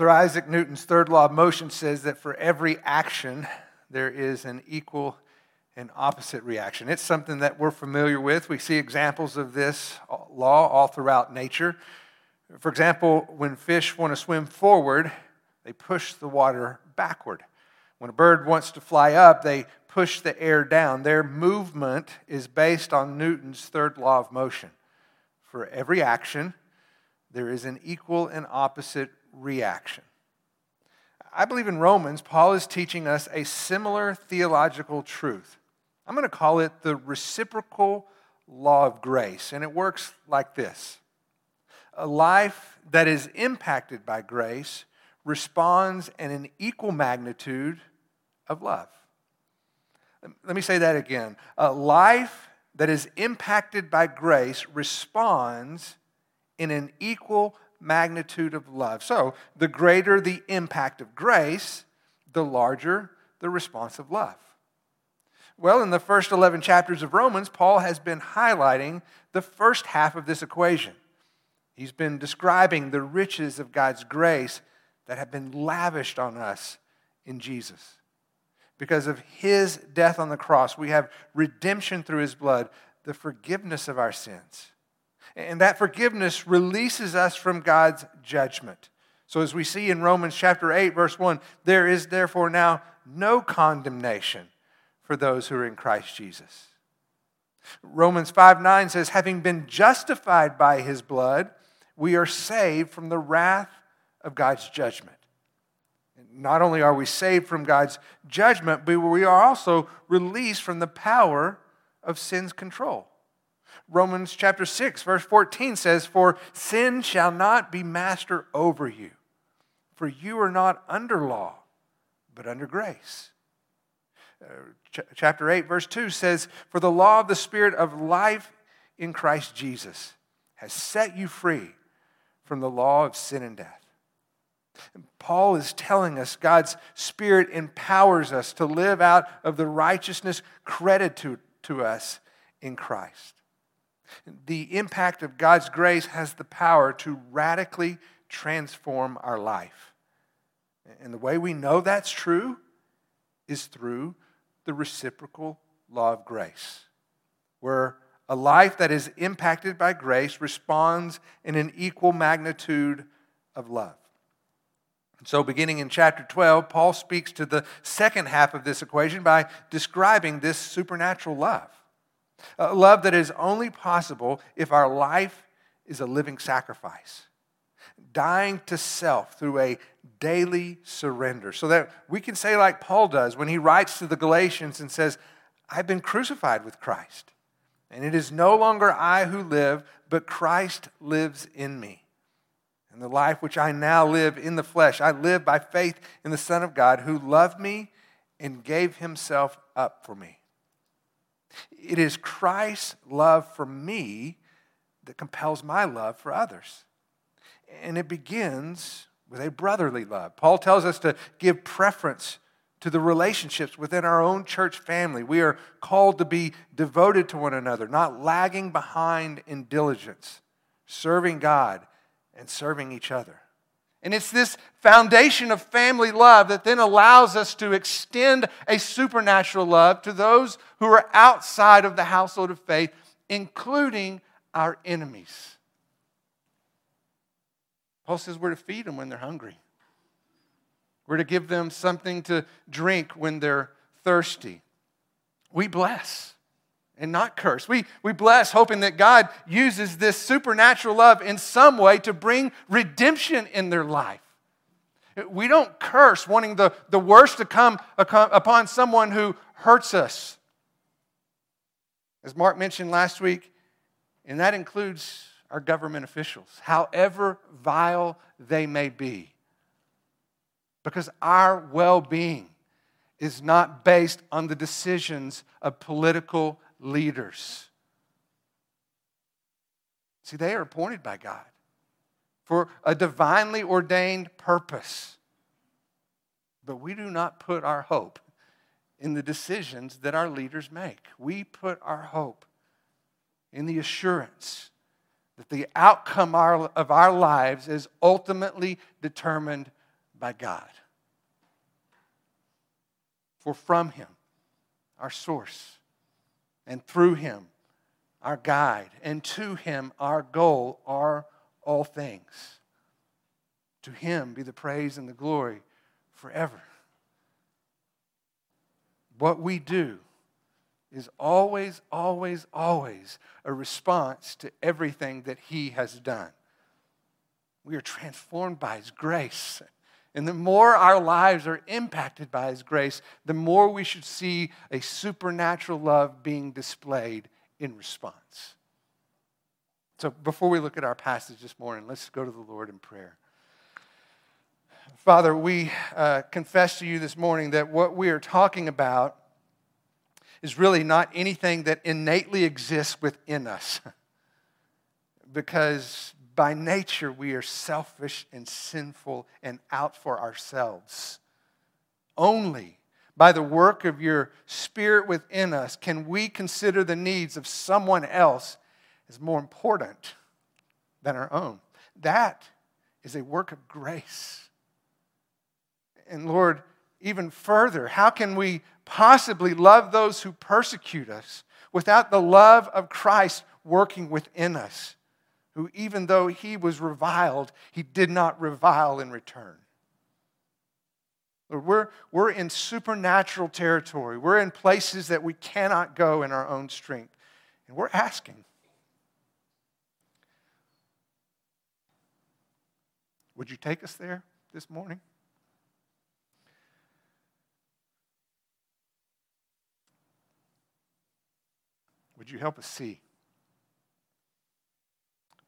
Sir Isaac Newton's third law of motion says that for every action, there is an equal and opposite reaction. It's something that we're familiar with. We see examples of this law all throughout nature. For example, when fish want to swim forward, they push the water backward. When a bird wants to fly up, they push the air down. Their movement is based on Newton's third law of motion. For every action, there is an equal and opposite reaction. I believe in Romans, Paul is teaching us a similar theological truth. I'm going to call it the reciprocal law of grace, and it works like this A life that is impacted by grace responds in an equal magnitude of love. Let me say that again. A life that is impacted by grace responds in an equal magnitude of love. So, the greater the impact of grace, the larger the response of love. Well, in the first 11 chapters of Romans, Paul has been highlighting the first half of this equation. He's been describing the riches of God's grace that have been lavished on us in Jesus. Because of his death on the cross, we have redemption through his blood, the forgiveness of our sins. And that forgiveness releases us from God's judgment. So, as we see in Romans chapter 8, verse 1, there is therefore now no condemnation for those who are in Christ Jesus. Romans 5 9 says, Having been justified by his blood, we are saved from the wrath of God's judgment. Not only are we saved from God's judgment, but we are also released from the power of sin's control. Romans chapter 6, verse 14 says, For sin shall not be master over you, for you are not under law, but under grace. Uh, ch- chapter 8, verse 2 says, For the law of the Spirit of life in Christ Jesus has set you free from the law of sin and death. And Paul is telling us God's Spirit empowers us to live out of the righteousness credited to, to us in Christ. The impact of God's grace has the power to radically transform our life. And the way we know that's true is through the reciprocal law of grace, where a life that is impacted by grace responds in an equal magnitude of love. So, beginning in chapter 12, Paul speaks to the second half of this equation by describing this supernatural love. A love that is only possible if our life is a living sacrifice, dying to self through a daily surrender. So that we can say, like Paul does when he writes to the Galatians and says, I've been crucified with Christ, and it is no longer I who live, but Christ lives in me. And the life which I now live in the flesh, I live by faith in the Son of God who loved me and gave himself up for me. It is Christ's love for me that compels my love for others. And it begins with a brotherly love. Paul tells us to give preference to the relationships within our own church family. We are called to be devoted to one another, not lagging behind in diligence, serving God and serving each other. And it's this foundation of family love that then allows us to extend a supernatural love to those who are outside of the household of faith, including our enemies. Paul says we're to feed them when they're hungry. We're to give them something to drink when they're thirsty. We bless and not curse. We, we bless, hoping that God uses this supernatural love in some way to bring redemption in their life. We don't curse, wanting the, the worst to come upon someone who hurts us. As Mark mentioned last week, and that includes our government officials, however vile they may be. Because our well being is not based on the decisions of political leaders. See, they are appointed by God for a divinely ordained purpose. But we do not put our hope in the decisions that our leaders make. We put our hope in the assurance that the outcome of our lives is ultimately determined by God. For from Him, our source, and through Him, our guide, and to Him, our goal, are all things. To Him be the praise and the glory forever. What we do is always, always, always a response to everything that He has done. We are transformed by His grace. And the more our lives are impacted by His grace, the more we should see a supernatural love being displayed in response. So before we look at our passage this morning, let's go to the Lord in prayer. Father, we uh, confess to you this morning that what we are talking about is really not anything that innately exists within us. because by nature we are selfish and sinful and out for ourselves. Only by the work of your Spirit within us can we consider the needs of someone else as more important than our own. That is a work of grace. And Lord, even further, how can we possibly love those who persecute us without the love of Christ working within us? Who, even though he was reviled, he did not revile in return. Lord, We're, we're in supernatural territory. We're in places that we cannot go in our own strength. And we're asking Would you take us there this morning? Would you help us see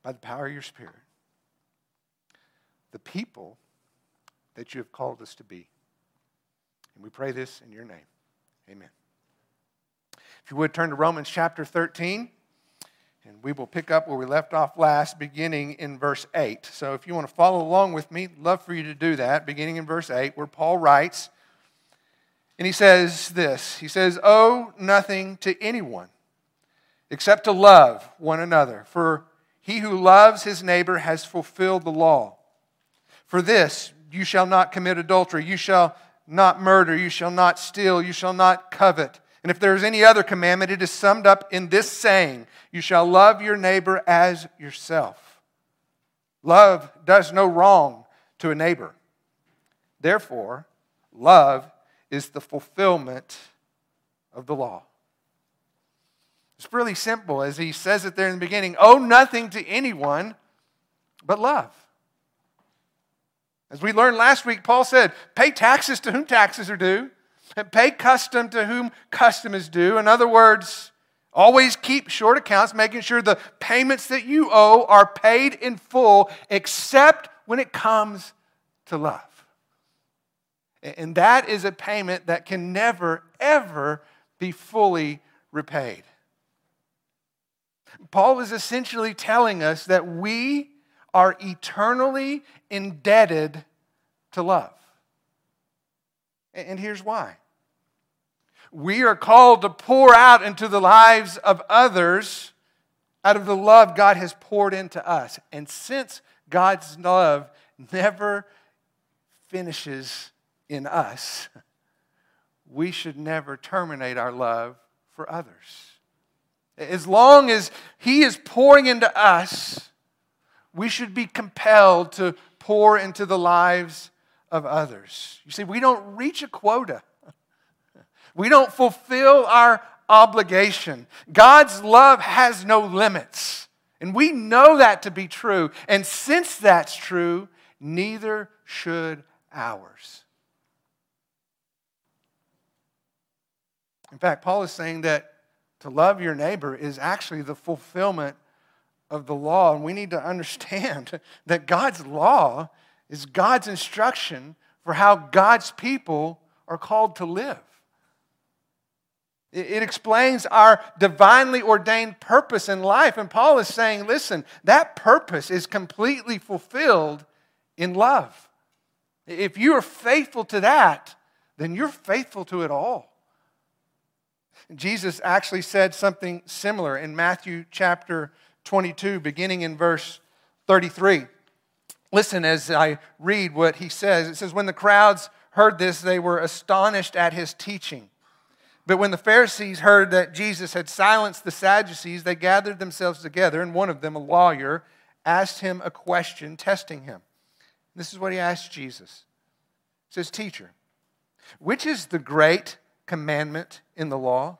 by the power of your Spirit the people that you have called us to be? And we pray this in your name. Amen. If you would turn to Romans chapter 13, and we will pick up where we left off last, beginning in verse 8. So if you want to follow along with me, love for you to do that, beginning in verse 8, where Paul writes, and he says this He says, Owe nothing to anyone except to love one another. For he who loves his neighbor has fulfilled the law. For this, you shall not commit adultery, you shall not murder, you shall not steal, you shall not covet. And if there is any other commandment, it is summed up in this saying You shall love your neighbor as yourself. Love does no wrong to a neighbor. Therefore, love is the fulfillment of the law. It's really simple, as he says it there in the beginning owe nothing to anyone but love. As we learned last week, Paul said, pay taxes to whom taxes are due, and pay custom to whom custom is due. In other words, always keep short accounts, making sure the payments that you owe are paid in full, except when it comes to love. And that is a payment that can never, ever be fully repaid. Paul is essentially telling us that we are eternally indebted to love. And here's why we are called to pour out into the lives of others out of the love God has poured into us. And since God's love never finishes in us, we should never terminate our love for others. As long as He is pouring into us, we should be compelled to pour into the lives of others. You see, we don't reach a quota, we don't fulfill our obligation. God's love has no limits. And we know that to be true. And since that's true, neither should ours. In fact, Paul is saying that to love your neighbor is actually the fulfillment of the law. And we need to understand that God's law is God's instruction for how God's people are called to live. It explains our divinely ordained purpose in life. And Paul is saying, listen, that purpose is completely fulfilled in love. If you are faithful to that, then you're faithful to it all. Jesus actually said something similar in Matthew chapter 22, beginning in verse 33. Listen as I read what he says. It says, When the crowds heard this, they were astonished at his teaching. But when the Pharisees heard that Jesus had silenced the Sadducees, they gathered themselves together, and one of them, a lawyer, asked him a question, testing him. This is what he asked Jesus. He says, Teacher, which is the great commandment in the law?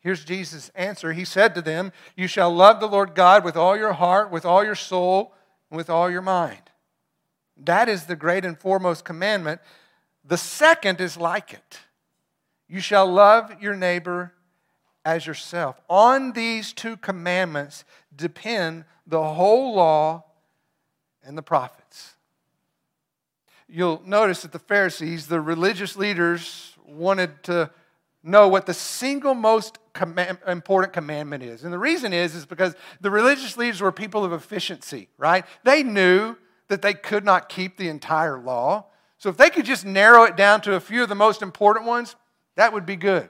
Here's Jesus' answer. He said to them, You shall love the Lord God with all your heart, with all your soul, and with all your mind. That is the great and foremost commandment. The second is like it you shall love your neighbor as yourself. On these two commandments depend the whole law and the prophets. You'll notice that the Pharisees, the religious leaders, wanted to know what the single most command, important commandment is. And the reason is, is because the religious leaders were people of efficiency, right? They knew that they could not keep the entire law. So if they could just narrow it down to a few of the most important ones, that would be good.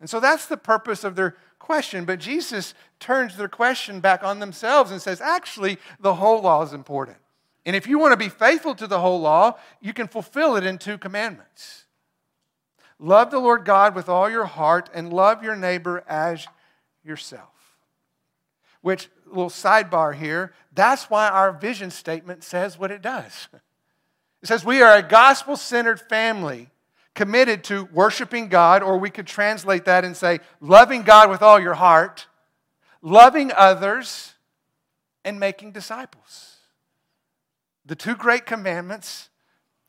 And so that's the purpose of their question. But Jesus turns their question back on themselves and says, actually, the whole law is important. And if you want to be faithful to the whole law, you can fulfill it in two commandments love the Lord God with all your heart and love your neighbor as yourself. Which, little sidebar here, that's why our vision statement says what it does. It says, We are a gospel centered family committed to worshiping God, or we could translate that and say, loving God with all your heart, loving others, and making disciples. The two great commandments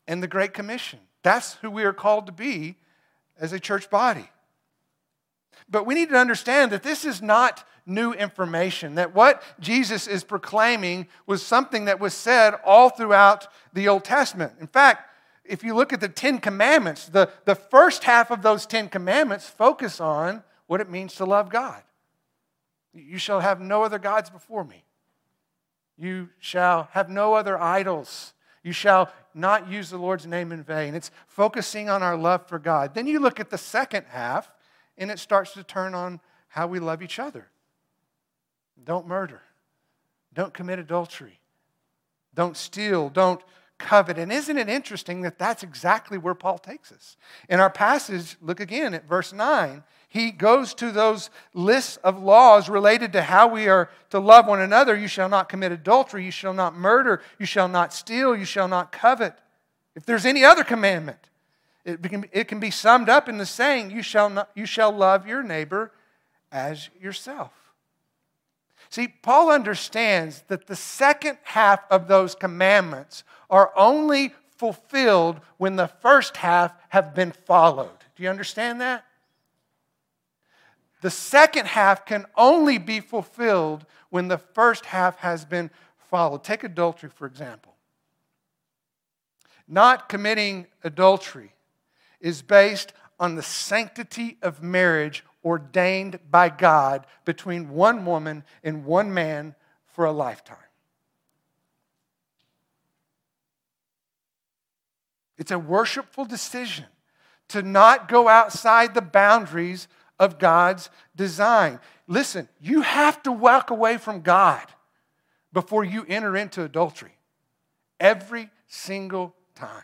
and the Great Commission. That's who we are called to be as a church body. But we need to understand that this is not new information, that what Jesus is proclaiming was something that was said all throughout the Old Testament. In fact, if you look at the Ten Commandments, the, the first half of those Ten Commandments focus on what it means to love God. You shall have no other gods before me. You shall have no other idols. You shall not use the Lord's name in vain. It's focusing on our love for God. Then you look at the second half, and it starts to turn on how we love each other. Don't murder. Don't commit adultery. Don't steal. Don't covet. And isn't it interesting that that's exactly where Paul takes us? In our passage, look again at verse 9. He goes to those lists of laws related to how we are to love one another. You shall not commit adultery. You shall not murder. You shall not steal. You shall not covet. If there's any other commandment, it can, it can be summed up in the saying, you shall, not, you shall love your neighbor as yourself. See, Paul understands that the second half of those commandments are only fulfilled when the first half have been followed. Do you understand that? The second half can only be fulfilled when the first half has been followed. Take adultery, for example. Not committing adultery is based on the sanctity of marriage ordained by God between one woman and one man for a lifetime. It's a worshipful decision to not go outside the boundaries of God's design. Listen, you have to walk away from God before you enter into adultery every single time.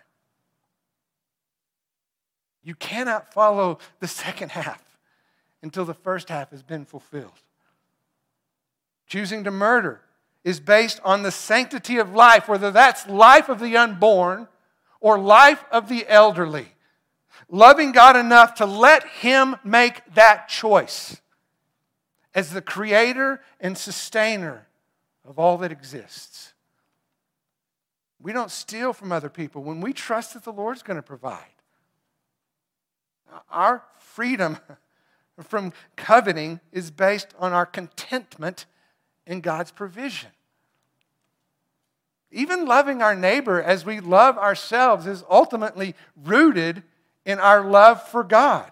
You cannot follow the second half until the first half has been fulfilled. Choosing to murder is based on the sanctity of life, whether that's life of the unborn or life of the elderly. Loving God enough to let Him make that choice as the creator and sustainer of all that exists. We don't steal from other people when we trust that the Lord's going to provide. Our freedom from coveting is based on our contentment in God's provision. Even loving our neighbor as we love ourselves is ultimately rooted in our love for God.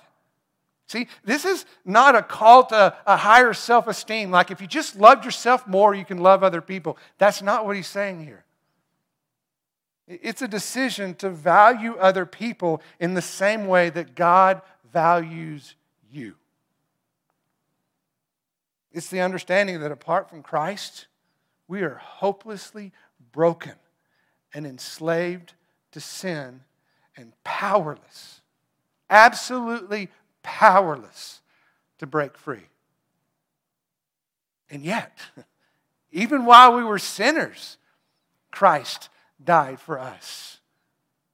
See, this is not a call to a higher self esteem. Like if you just loved yourself more, you can love other people. That's not what he's saying here. It's a decision to value other people in the same way that God values you. It's the understanding that apart from Christ, we are hopelessly broken and enslaved to sin and powerless, absolutely powerless to break free. And yet, even while we were sinners, Christ died for us.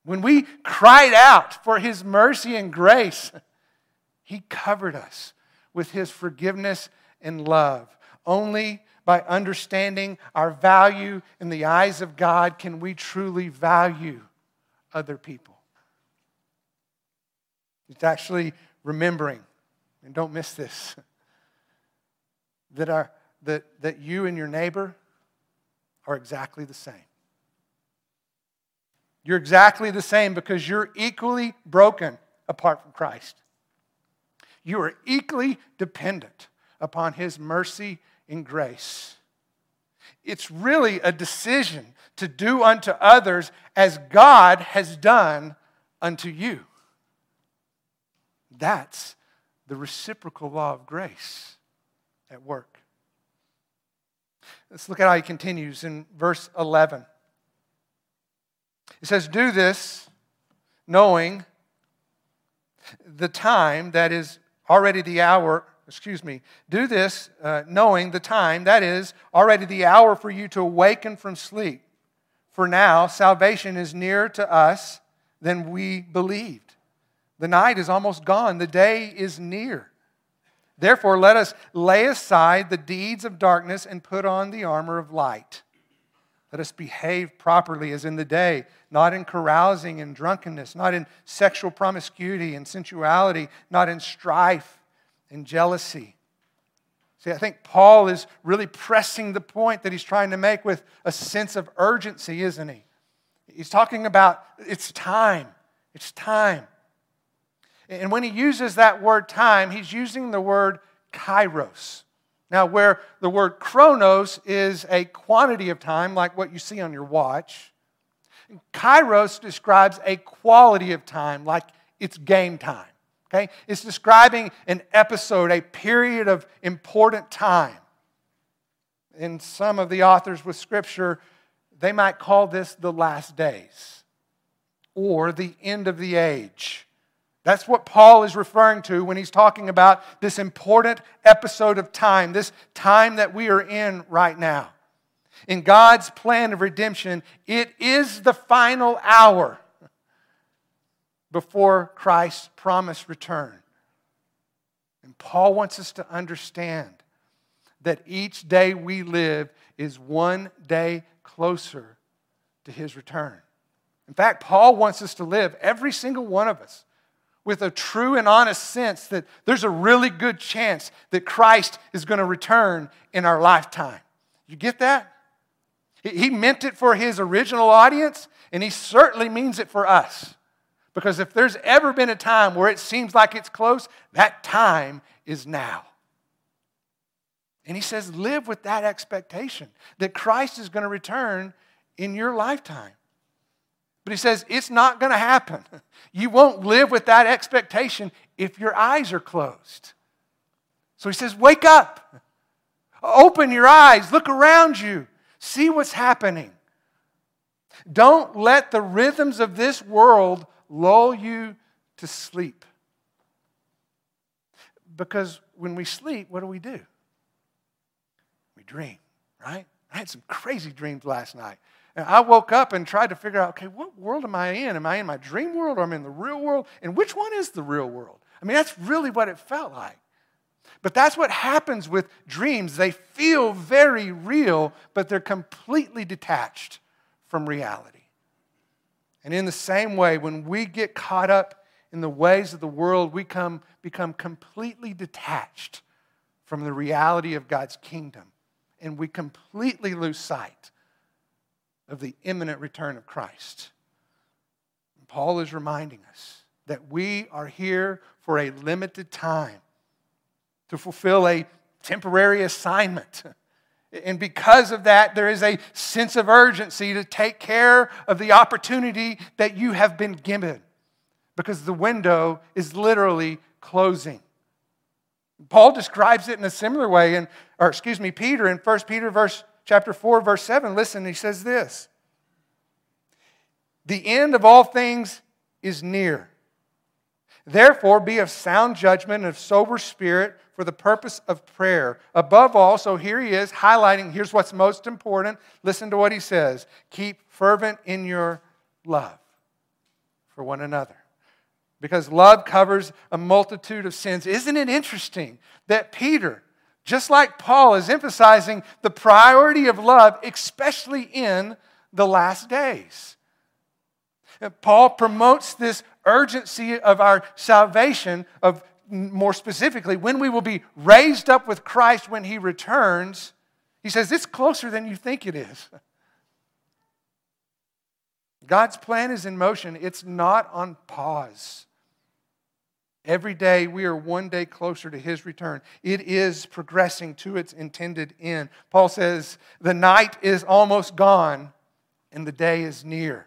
When we cried out for his mercy and grace, he covered us with his forgiveness and love. Only by understanding our value in the eyes of God can we truly value other people. It's actually remembering, and don't miss this, that, our, that, that you and your neighbor are exactly the same. You're exactly the same because you're equally broken apart from Christ. You are equally dependent upon His mercy and grace. It's really a decision to do unto others as God has done unto you. That's the reciprocal law of grace at work. Let's look at how he continues in verse 11. It says, Do this knowing the time that is already the hour, excuse me, do this uh, knowing the time that is already the hour for you to awaken from sleep. For now, salvation is nearer to us than we believed. The night is almost gone, the day is near. Therefore, let us lay aside the deeds of darkness and put on the armor of light. Let us behave properly as in the day, not in carousing and drunkenness, not in sexual promiscuity and sensuality, not in strife and jealousy. See, I think Paul is really pressing the point that he's trying to make with a sense of urgency, isn't he? He's talking about it's time. It's time. And when he uses that word time, he's using the word kairos. Now, where the word chronos is a quantity of time, like what you see on your watch, kairos describes a quality of time, like it's game time. Okay? It's describing an episode, a period of important time. In some of the authors with scripture, they might call this the last days or the end of the age. That's what Paul is referring to when he's talking about this important episode of time, this time that we are in right now. In God's plan of redemption, it is the final hour before Christ's promised return. And Paul wants us to understand that each day we live is one day closer to his return. In fact, Paul wants us to live, every single one of us, with a true and honest sense that there's a really good chance that Christ is going to return in our lifetime. You get that? He meant it for his original audience, and he certainly means it for us. Because if there's ever been a time where it seems like it's close, that time is now. And he says, live with that expectation that Christ is going to return in your lifetime. But he says it's not going to happen. You won't live with that expectation if your eyes are closed. So he says, Wake up, open your eyes, look around you, see what's happening. Don't let the rhythms of this world lull you to sleep. Because when we sleep, what do we do? We dream, right? I had some crazy dreams last night. And I woke up and tried to figure out, okay, what world am I in? Am I in my dream world or am I in the real world? And which one is the real world? I mean, that's really what it felt like. But that's what happens with dreams. They feel very real, but they're completely detached from reality. And in the same way, when we get caught up in the ways of the world, we come, become completely detached from the reality of God's kingdom. And we completely lose sight of the imminent return of Christ. Paul is reminding us that we are here for a limited time to fulfill a temporary assignment. And because of that, there is a sense of urgency to take care of the opportunity that you have been given because the window is literally closing. Paul describes it in a similar way, in, or excuse me, Peter in 1 Peter verse chapter 4, verse 7, listen, he says this. The end of all things is near. Therefore, be of sound judgment and of sober spirit for the purpose of prayer. Above all, so here he is highlighting here's what's most important. Listen to what he says keep fervent in your love for one another. Because love covers a multitude of sins. Isn't it interesting that Peter, just like Paul, is emphasizing the priority of love, especially in the last days? Paul promotes this urgency of our salvation, of more specifically, when we will be raised up with Christ when he returns. He says it's closer than you think it is. God's plan is in motion, it's not on pause. Every day we are one day closer to his return. It is progressing to its intended end. Paul says, The night is almost gone and the day is near.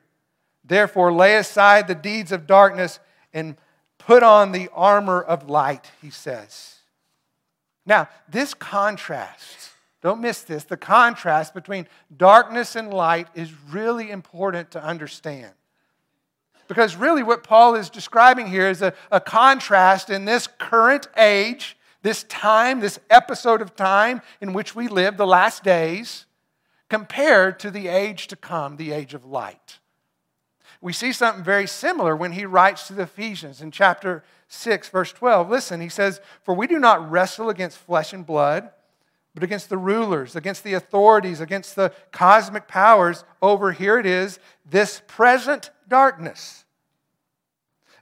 Therefore, lay aside the deeds of darkness and put on the armor of light, he says. Now, this contrast, don't miss this, the contrast between darkness and light is really important to understand. Because really, what Paul is describing here is a, a contrast in this current age, this time, this episode of time in which we live, the last days, compared to the age to come, the age of light. We see something very similar when he writes to the Ephesians in chapter 6, verse 12. Listen, he says, For we do not wrestle against flesh and blood, but against the rulers, against the authorities, against the cosmic powers. Over, here it is, this present darkness,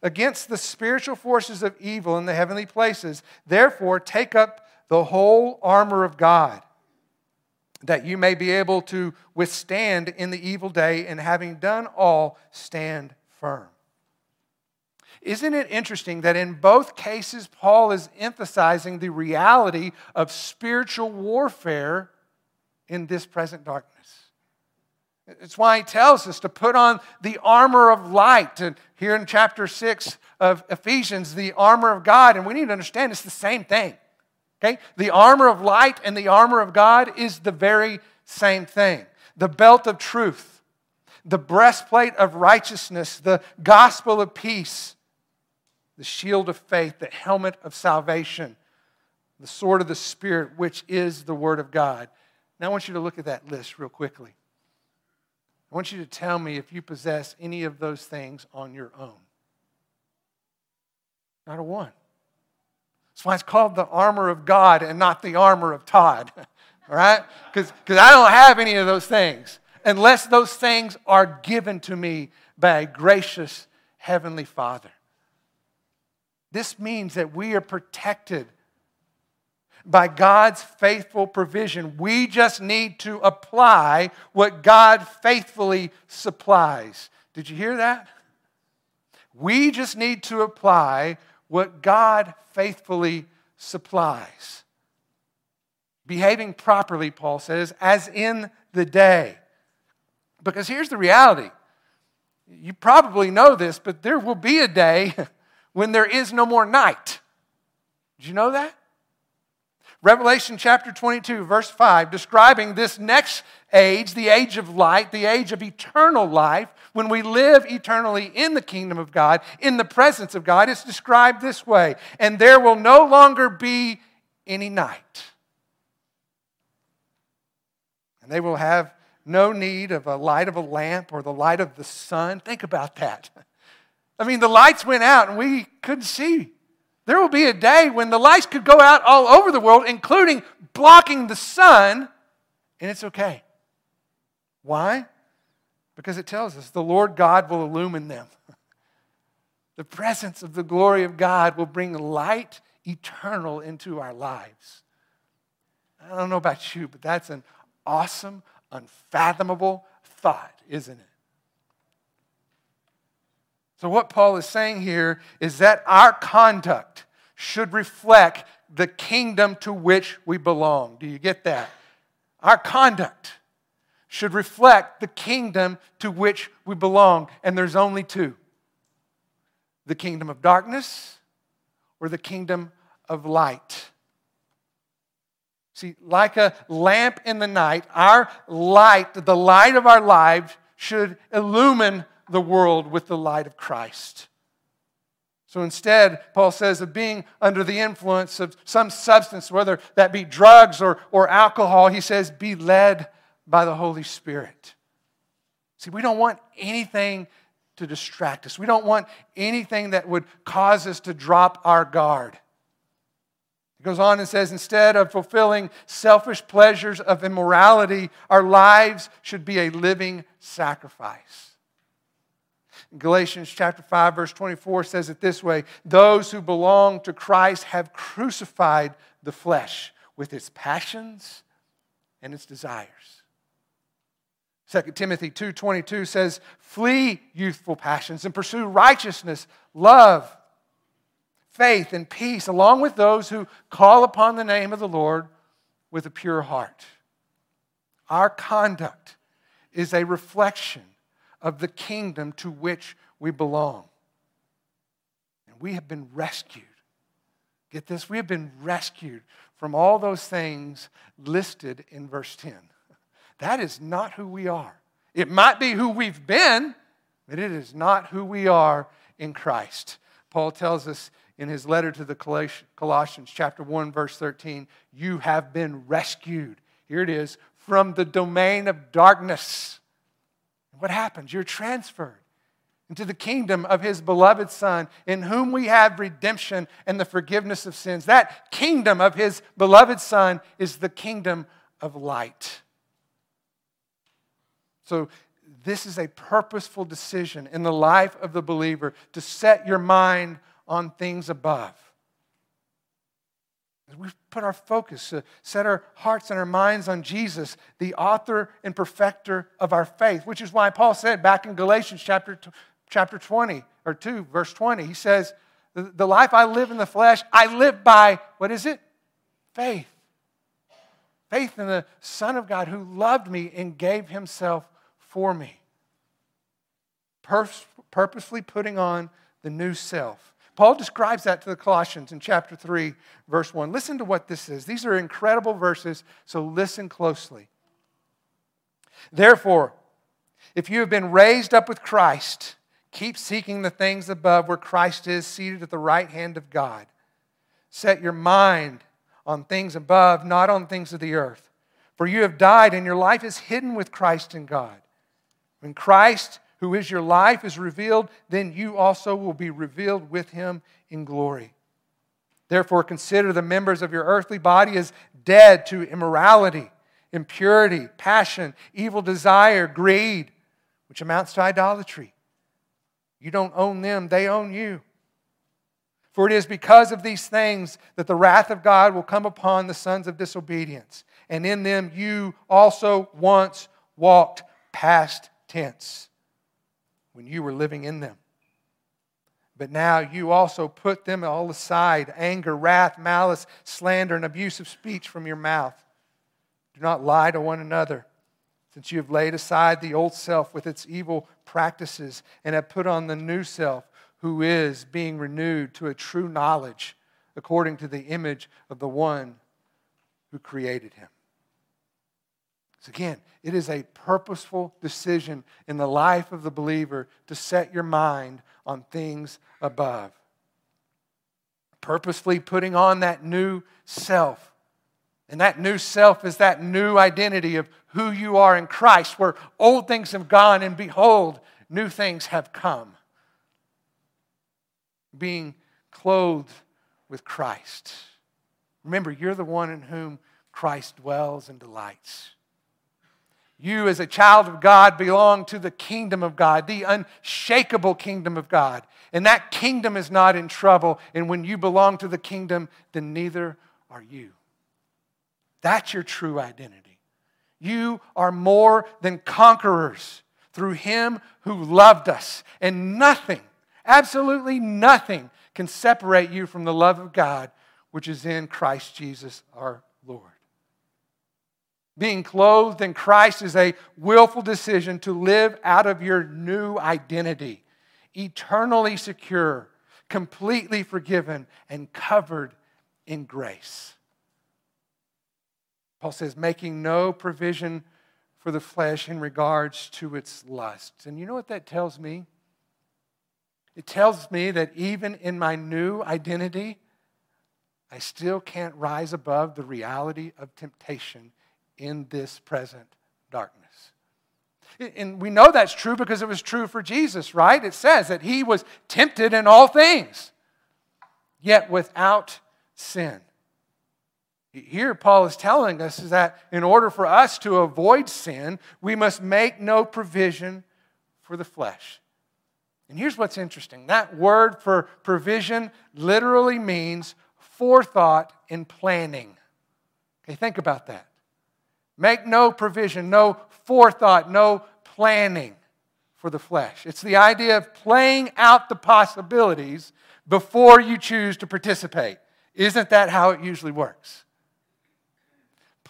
against the spiritual forces of evil in the heavenly places. Therefore, take up the whole armor of God that you may be able to withstand in the evil day, and having done all, stand firm. Isn't it interesting that in both cases, Paul is emphasizing the reality of spiritual warfare in this present darkness? It's why he tells us to put on the armor of light. And here in chapter 6 of Ephesians, the armor of God. And we need to understand it's the same thing. Okay? The armor of light and the armor of God is the very same thing. The belt of truth, the breastplate of righteousness, the gospel of peace, the shield of faith, the helmet of salvation, the sword of the Spirit, which is the Word of God. Now, I want you to look at that list real quickly. I want you to tell me if you possess any of those things on your own. Not a one. That's why it's called the armor of God and not the armor of Todd, all right? Because I don't have any of those things unless those things are given to me by a gracious Heavenly Father. This means that we are protected by God's faithful provision. We just need to apply what God faithfully supplies. Did you hear that? We just need to apply what God faithfully supplies. Behaving properly, Paul says, as in the day. Because here's the reality. You probably know this, but there will be a day when there is no more night. Did you know that? Revelation chapter 22, verse 5, describing this next age, the age of light, the age of eternal life, when we live eternally in the kingdom of God, in the presence of God, it's described this way and there will no longer be any night. And they will have no need of a light of a lamp or the light of the sun. Think about that. I mean, the lights went out and we couldn't see there will be a day when the lights could go out all over the world, including blocking the sun, and it's okay. Why? Because it tells us the Lord God will illumine them. The presence of the glory of God will bring light eternal into our lives. I don't know about you, but that's an awesome, unfathomable thought, isn't it? So, what Paul is saying here is that our conduct should reflect the kingdom to which we belong. Do you get that? Our conduct should reflect the kingdom to which we belong. And there's only two the kingdom of darkness or the kingdom of light. See, like a lamp in the night, our light, the light of our lives, should illumine the world with the light of Christ. So instead, Paul says, of being under the influence of some substance, whether that be drugs or, or alcohol, he says, be led by the Holy Spirit. See, we don't want anything to distract us. We don't want anything that would cause us to drop our guard. He goes on and says, instead of fulfilling selfish pleasures of immorality, our lives should be a living sacrifice. Galatians chapter 5 verse 24 says it this way, those who belong to Christ have crucified the flesh with its passions and its desires. 2 Timothy 2:22 says, "Flee youthful passions and pursue righteousness, love, faith, and peace, along with those who call upon the name of the Lord with a pure heart." Our conduct is a reflection of the kingdom to which we belong. And we have been rescued. Get this? We have been rescued from all those things listed in verse 10. That is not who we are. It might be who we've been, but it is not who we are in Christ. Paul tells us in his letter to the Colossians, chapter 1, verse 13, you have been rescued. Here it is from the domain of darkness. What happens? You're transferred into the kingdom of his beloved Son, in whom we have redemption and the forgiveness of sins. That kingdom of his beloved Son is the kingdom of light. So, this is a purposeful decision in the life of the believer to set your mind on things above. We put our focus, uh, set our hearts and our minds on Jesus, the author and perfecter of our faith, which is why Paul said back in Galatians chapter, chapter 20 or 2, verse 20, he says, the, the life I live in the flesh, I live by, what is it? Faith. Faith in the Son of God who loved me and gave himself for me. purposefully putting on the new self. Paul describes that to the Colossians in chapter 3, verse 1. Listen to what this is. These are incredible verses, so listen closely. Therefore, if you have been raised up with Christ, keep seeking the things above where Christ is seated at the right hand of God. Set your mind on things above, not on things of the earth. For you have died, and your life is hidden with Christ in God. When Christ, who is your life, is revealed, then you also will be revealed with him in glory. Therefore, consider the members of your earthly body as dead to immorality, impurity, passion, evil desire, greed, which amounts to idolatry. You don't own them, they own you. For it is because of these things that the wrath of God will come upon the sons of disobedience. And in them you also once walked past tense when you were living in them. But now you also put them all aside anger, wrath, malice, slander, and abusive speech from your mouth. Do not lie to one another, since you have laid aside the old self with its evil practices and have put on the new self, who is being renewed to a true knowledge according to the image of the one who created him. So, again, it is a purposeful decision in the life of the believer to set your mind on things above. Purposefully putting on that new self. And that new self is that new identity of who you are in Christ, where old things have gone and behold, new things have come. Being clothed with Christ. Remember, you're the one in whom Christ dwells and delights. You, as a child of God, belong to the kingdom of God, the unshakable kingdom of God. And that kingdom is not in trouble. And when you belong to the kingdom, then neither are you. That's your true identity. You are more than conquerors through Him who loved us. And nothing, absolutely nothing, can separate you from the love of God which is in Christ Jesus our Lord. Being clothed in Christ is a willful decision to live out of your new identity, eternally secure, completely forgiven, and covered in grace. Paul says, making no provision for the flesh in regards to its lusts. And you know what that tells me? It tells me that even in my new identity, I still can't rise above the reality of temptation in this present darkness. And we know that's true because it was true for Jesus, right? It says that he was tempted in all things, yet without sin. Here, Paul is telling us is that in order for us to avoid sin, we must make no provision for the flesh. And here's what's interesting that word for provision literally means forethought and planning. Okay, think about that. Make no provision, no forethought, no planning for the flesh. It's the idea of playing out the possibilities before you choose to participate. Isn't that how it usually works?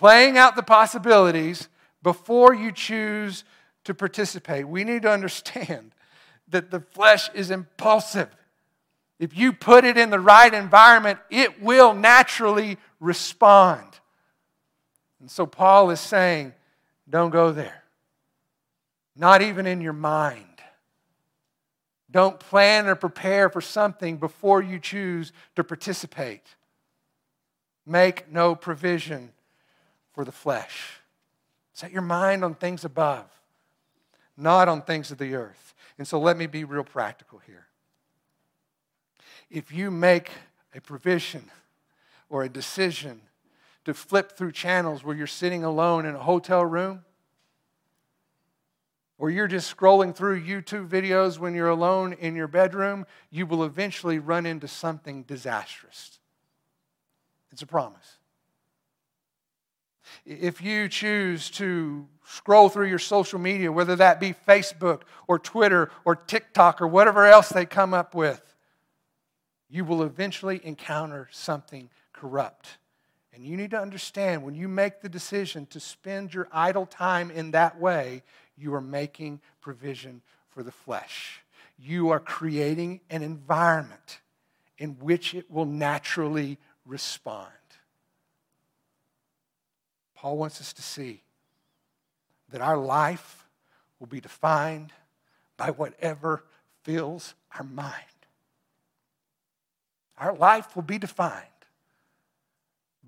playing out the possibilities before you choose to participate. We need to understand that the flesh is impulsive. If you put it in the right environment, it will naturally respond. And so Paul is saying, don't go there. Not even in your mind. Don't plan or prepare for something before you choose to participate. Make no provision for the flesh. Set your mind on things above, not on things of the earth. And so let me be real practical here. If you make a provision or a decision to flip through channels where you're sitting alone in a hotel room, or you're just scrolling through YouTube videos when you're alone in your bedroom, you will eventually run into something disastrous. It's a promise. If you choose to scroll through your social media, whether that be Facebook or Twitter or TikTok or whatever else they come up with, you will eventually encounter something corrupt. And you need to understand when you make the decision to spend your idle time in that way, you are making provision for the flesh. You are creating an environment in which it will naturally respond. Paul wants us to see that our life will be defined by whatever fills our mind. Our life will be defined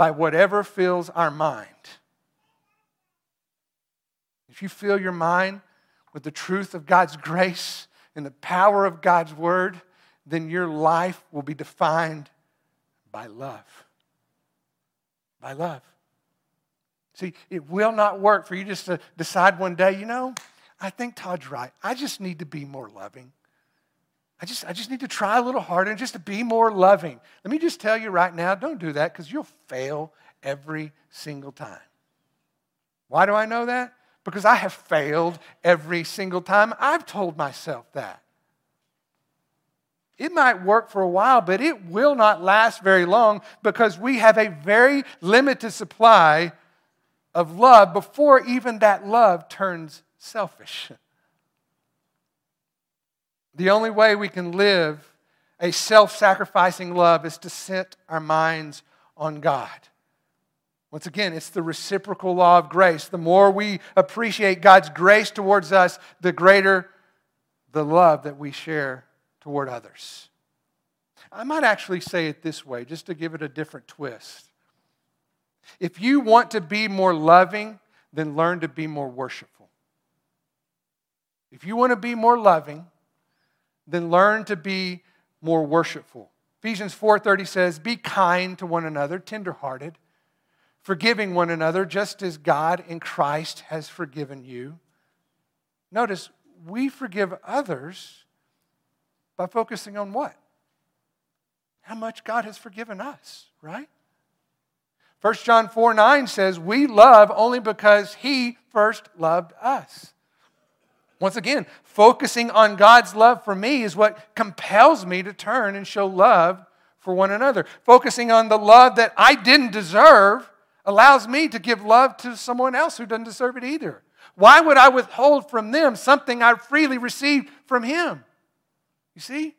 by whatever fills our mind. If you fill your mind with the truth of God's grace and the power of God's word, then your life will be defined by love. By love. See, it will not work for you just to decide one day, you know, I think Todd's right. I just need to be more loving. I just, I just need to try a little harder and just to be more loving. Let me just tell you right now don't do that because you'll fail every single time. Why do I know that? Because I have failed every single time I've told myself that. It might work for a while, but it will not last very long because we have a very limited supply of love before even that love turns selfish. The only way we can live a self sacrificing love is to set our minds on God. Once again, it's the reciprocal law of grace. The more we appreciate God's grace towards us, the greater the love that we share toward others. I might actually say it this way, just to give it a different twist. If you want to be more loving, then learn to be more worshipful. If you want to be more loving, then learn to be more worshipful. Ephesians 4:30 says, "Be kind to one another, tenderhearted, forgiving one another just as God in Christ has forgiven you." Notice, we forgive others by focusing on what? How much God has forgiven us, right? 1 John 4 9 says, We love only because he first loved us. Once again, focusing on God's love for me is what compels me to turn and show love for one another. Focusing on the love that I didn't deserve allows me to give love to someone else who doesn't deserve it either. Why would I withhold from them something I freely received from Him? You see?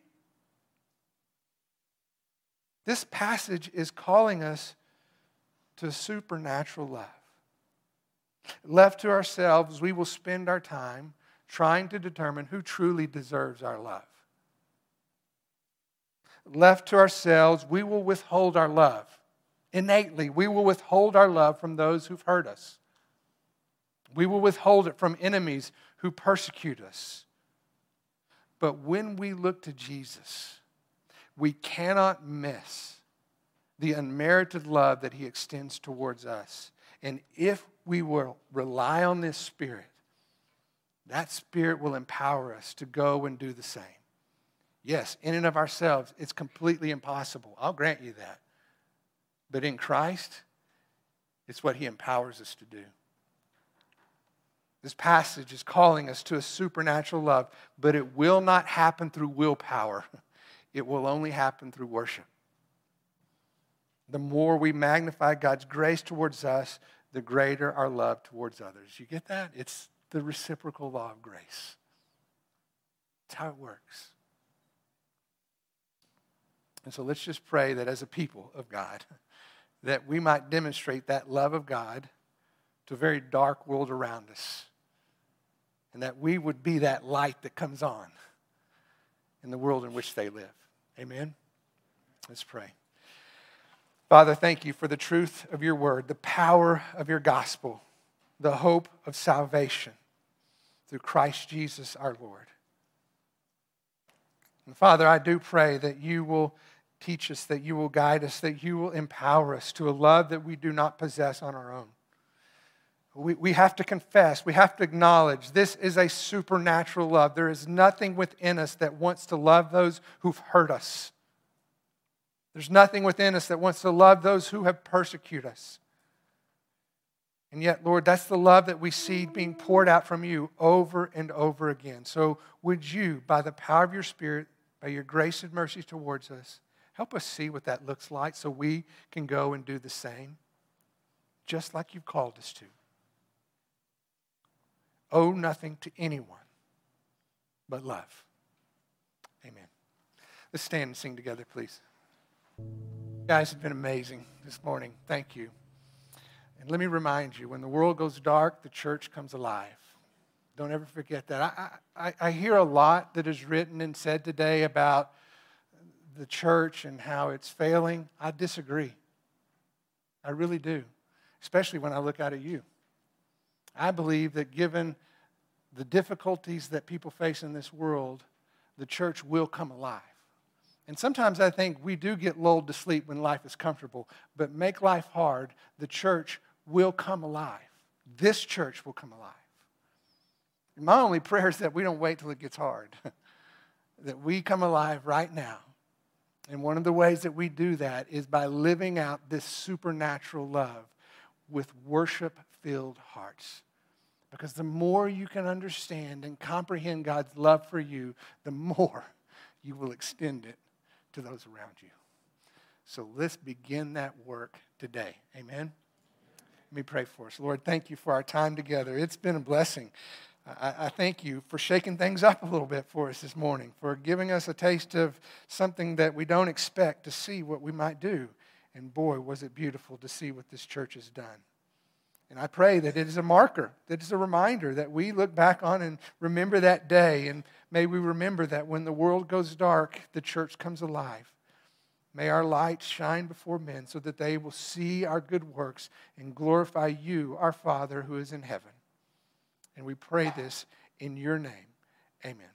This passage is calling us to supernatural love. Left to ourselves, we will spend our time trying to determine who truly deserves our love. Left to ourselves, we will withhold our love. Innately, we will withhold our love from those who've hurt us. We will withhold it from enemies who persecute us. But when we look to Jesus, we cannot miss the unmerited love that he extends towards us. And if we will rely on this Spirit, that Spirit will empower us to go and do the same. Yes, in and of ourselves, it's completely impossible. I'll grant you that. But in Christ, it's what He empowers us to do. This passage is calling us to a supernatural love, but it will not happen through willpower. It will only happen through worship. The more we magnify God's grace towards us, the greater our love towards others. You get that? It's the reciprocal law of grace. That's how it works. And so let's just pray that as a people of God, that we might demonstrate that love of God to a very dark world around us. And that we would be that light that comes on in the world in which they live. Amen? Let's pray. Father, thank you for the truth of your word, the power of your gospel, the hope of salvation through Christ Jesus our Lord. And Father, I do pray that you will teach us, that you will guide us, that you will empower us to a love that we do not possess on our own. We, we have to confess, we have to acknowledge this is a supernatural love. There is nothing within us that wants to love those who've hurt us. There's nothing within us that wants to love those who have persecuted us. And yet, Lord, that's the love that we see being poured out from you over and over again. So, would you, by the power of your Spirit, by your grace and mercy towards us, help us see what that looks like so we can go and do the same, just like you've called us to? Owe nothing to anyone but love. Amen. Let's stand and sing together, please. You guys have been amazing this morning. Thank you. And let me remind you when the world goes dark, the church comes alive. Don't ever forget that. I, I, I hear a lot that is written and said today about the church and how it's failing. I disagree. I really do, especially when I look out at you. I believe that given the difficulties that people face in this world, the church will come alive. And sometimes I think we do get lulled to sleep when life is comfortable, but make life hard, the church will come alive. This church will come alive. And my only prayer is that we don't wait till it gets hard, that we come alive right now. And one of the ways that we do that is by living out this supernatural love with worship filled hearts. Because the more you can understand and comprehend God's love for you, the more you will extend it to those around you. So let's begin that work today. Amen. Let me pray for us. Lord, thank you for our time together. It's been a blessing. I, I, thank you for shaking things up a little bit for us this morning, for giving us a taste of something that we don't expect to see what we might do. And boy, was it beautiful to see what this church has done. And I pray that it is a marker, that it's a reminder that we look back on and remember that day. And may we remember that when the world goes dark, the church comes alive. May our light shine before men so that they will see our good works and glorify you, our Father who is in heaven. And we pray this in your name. Amen.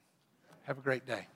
Have a great day.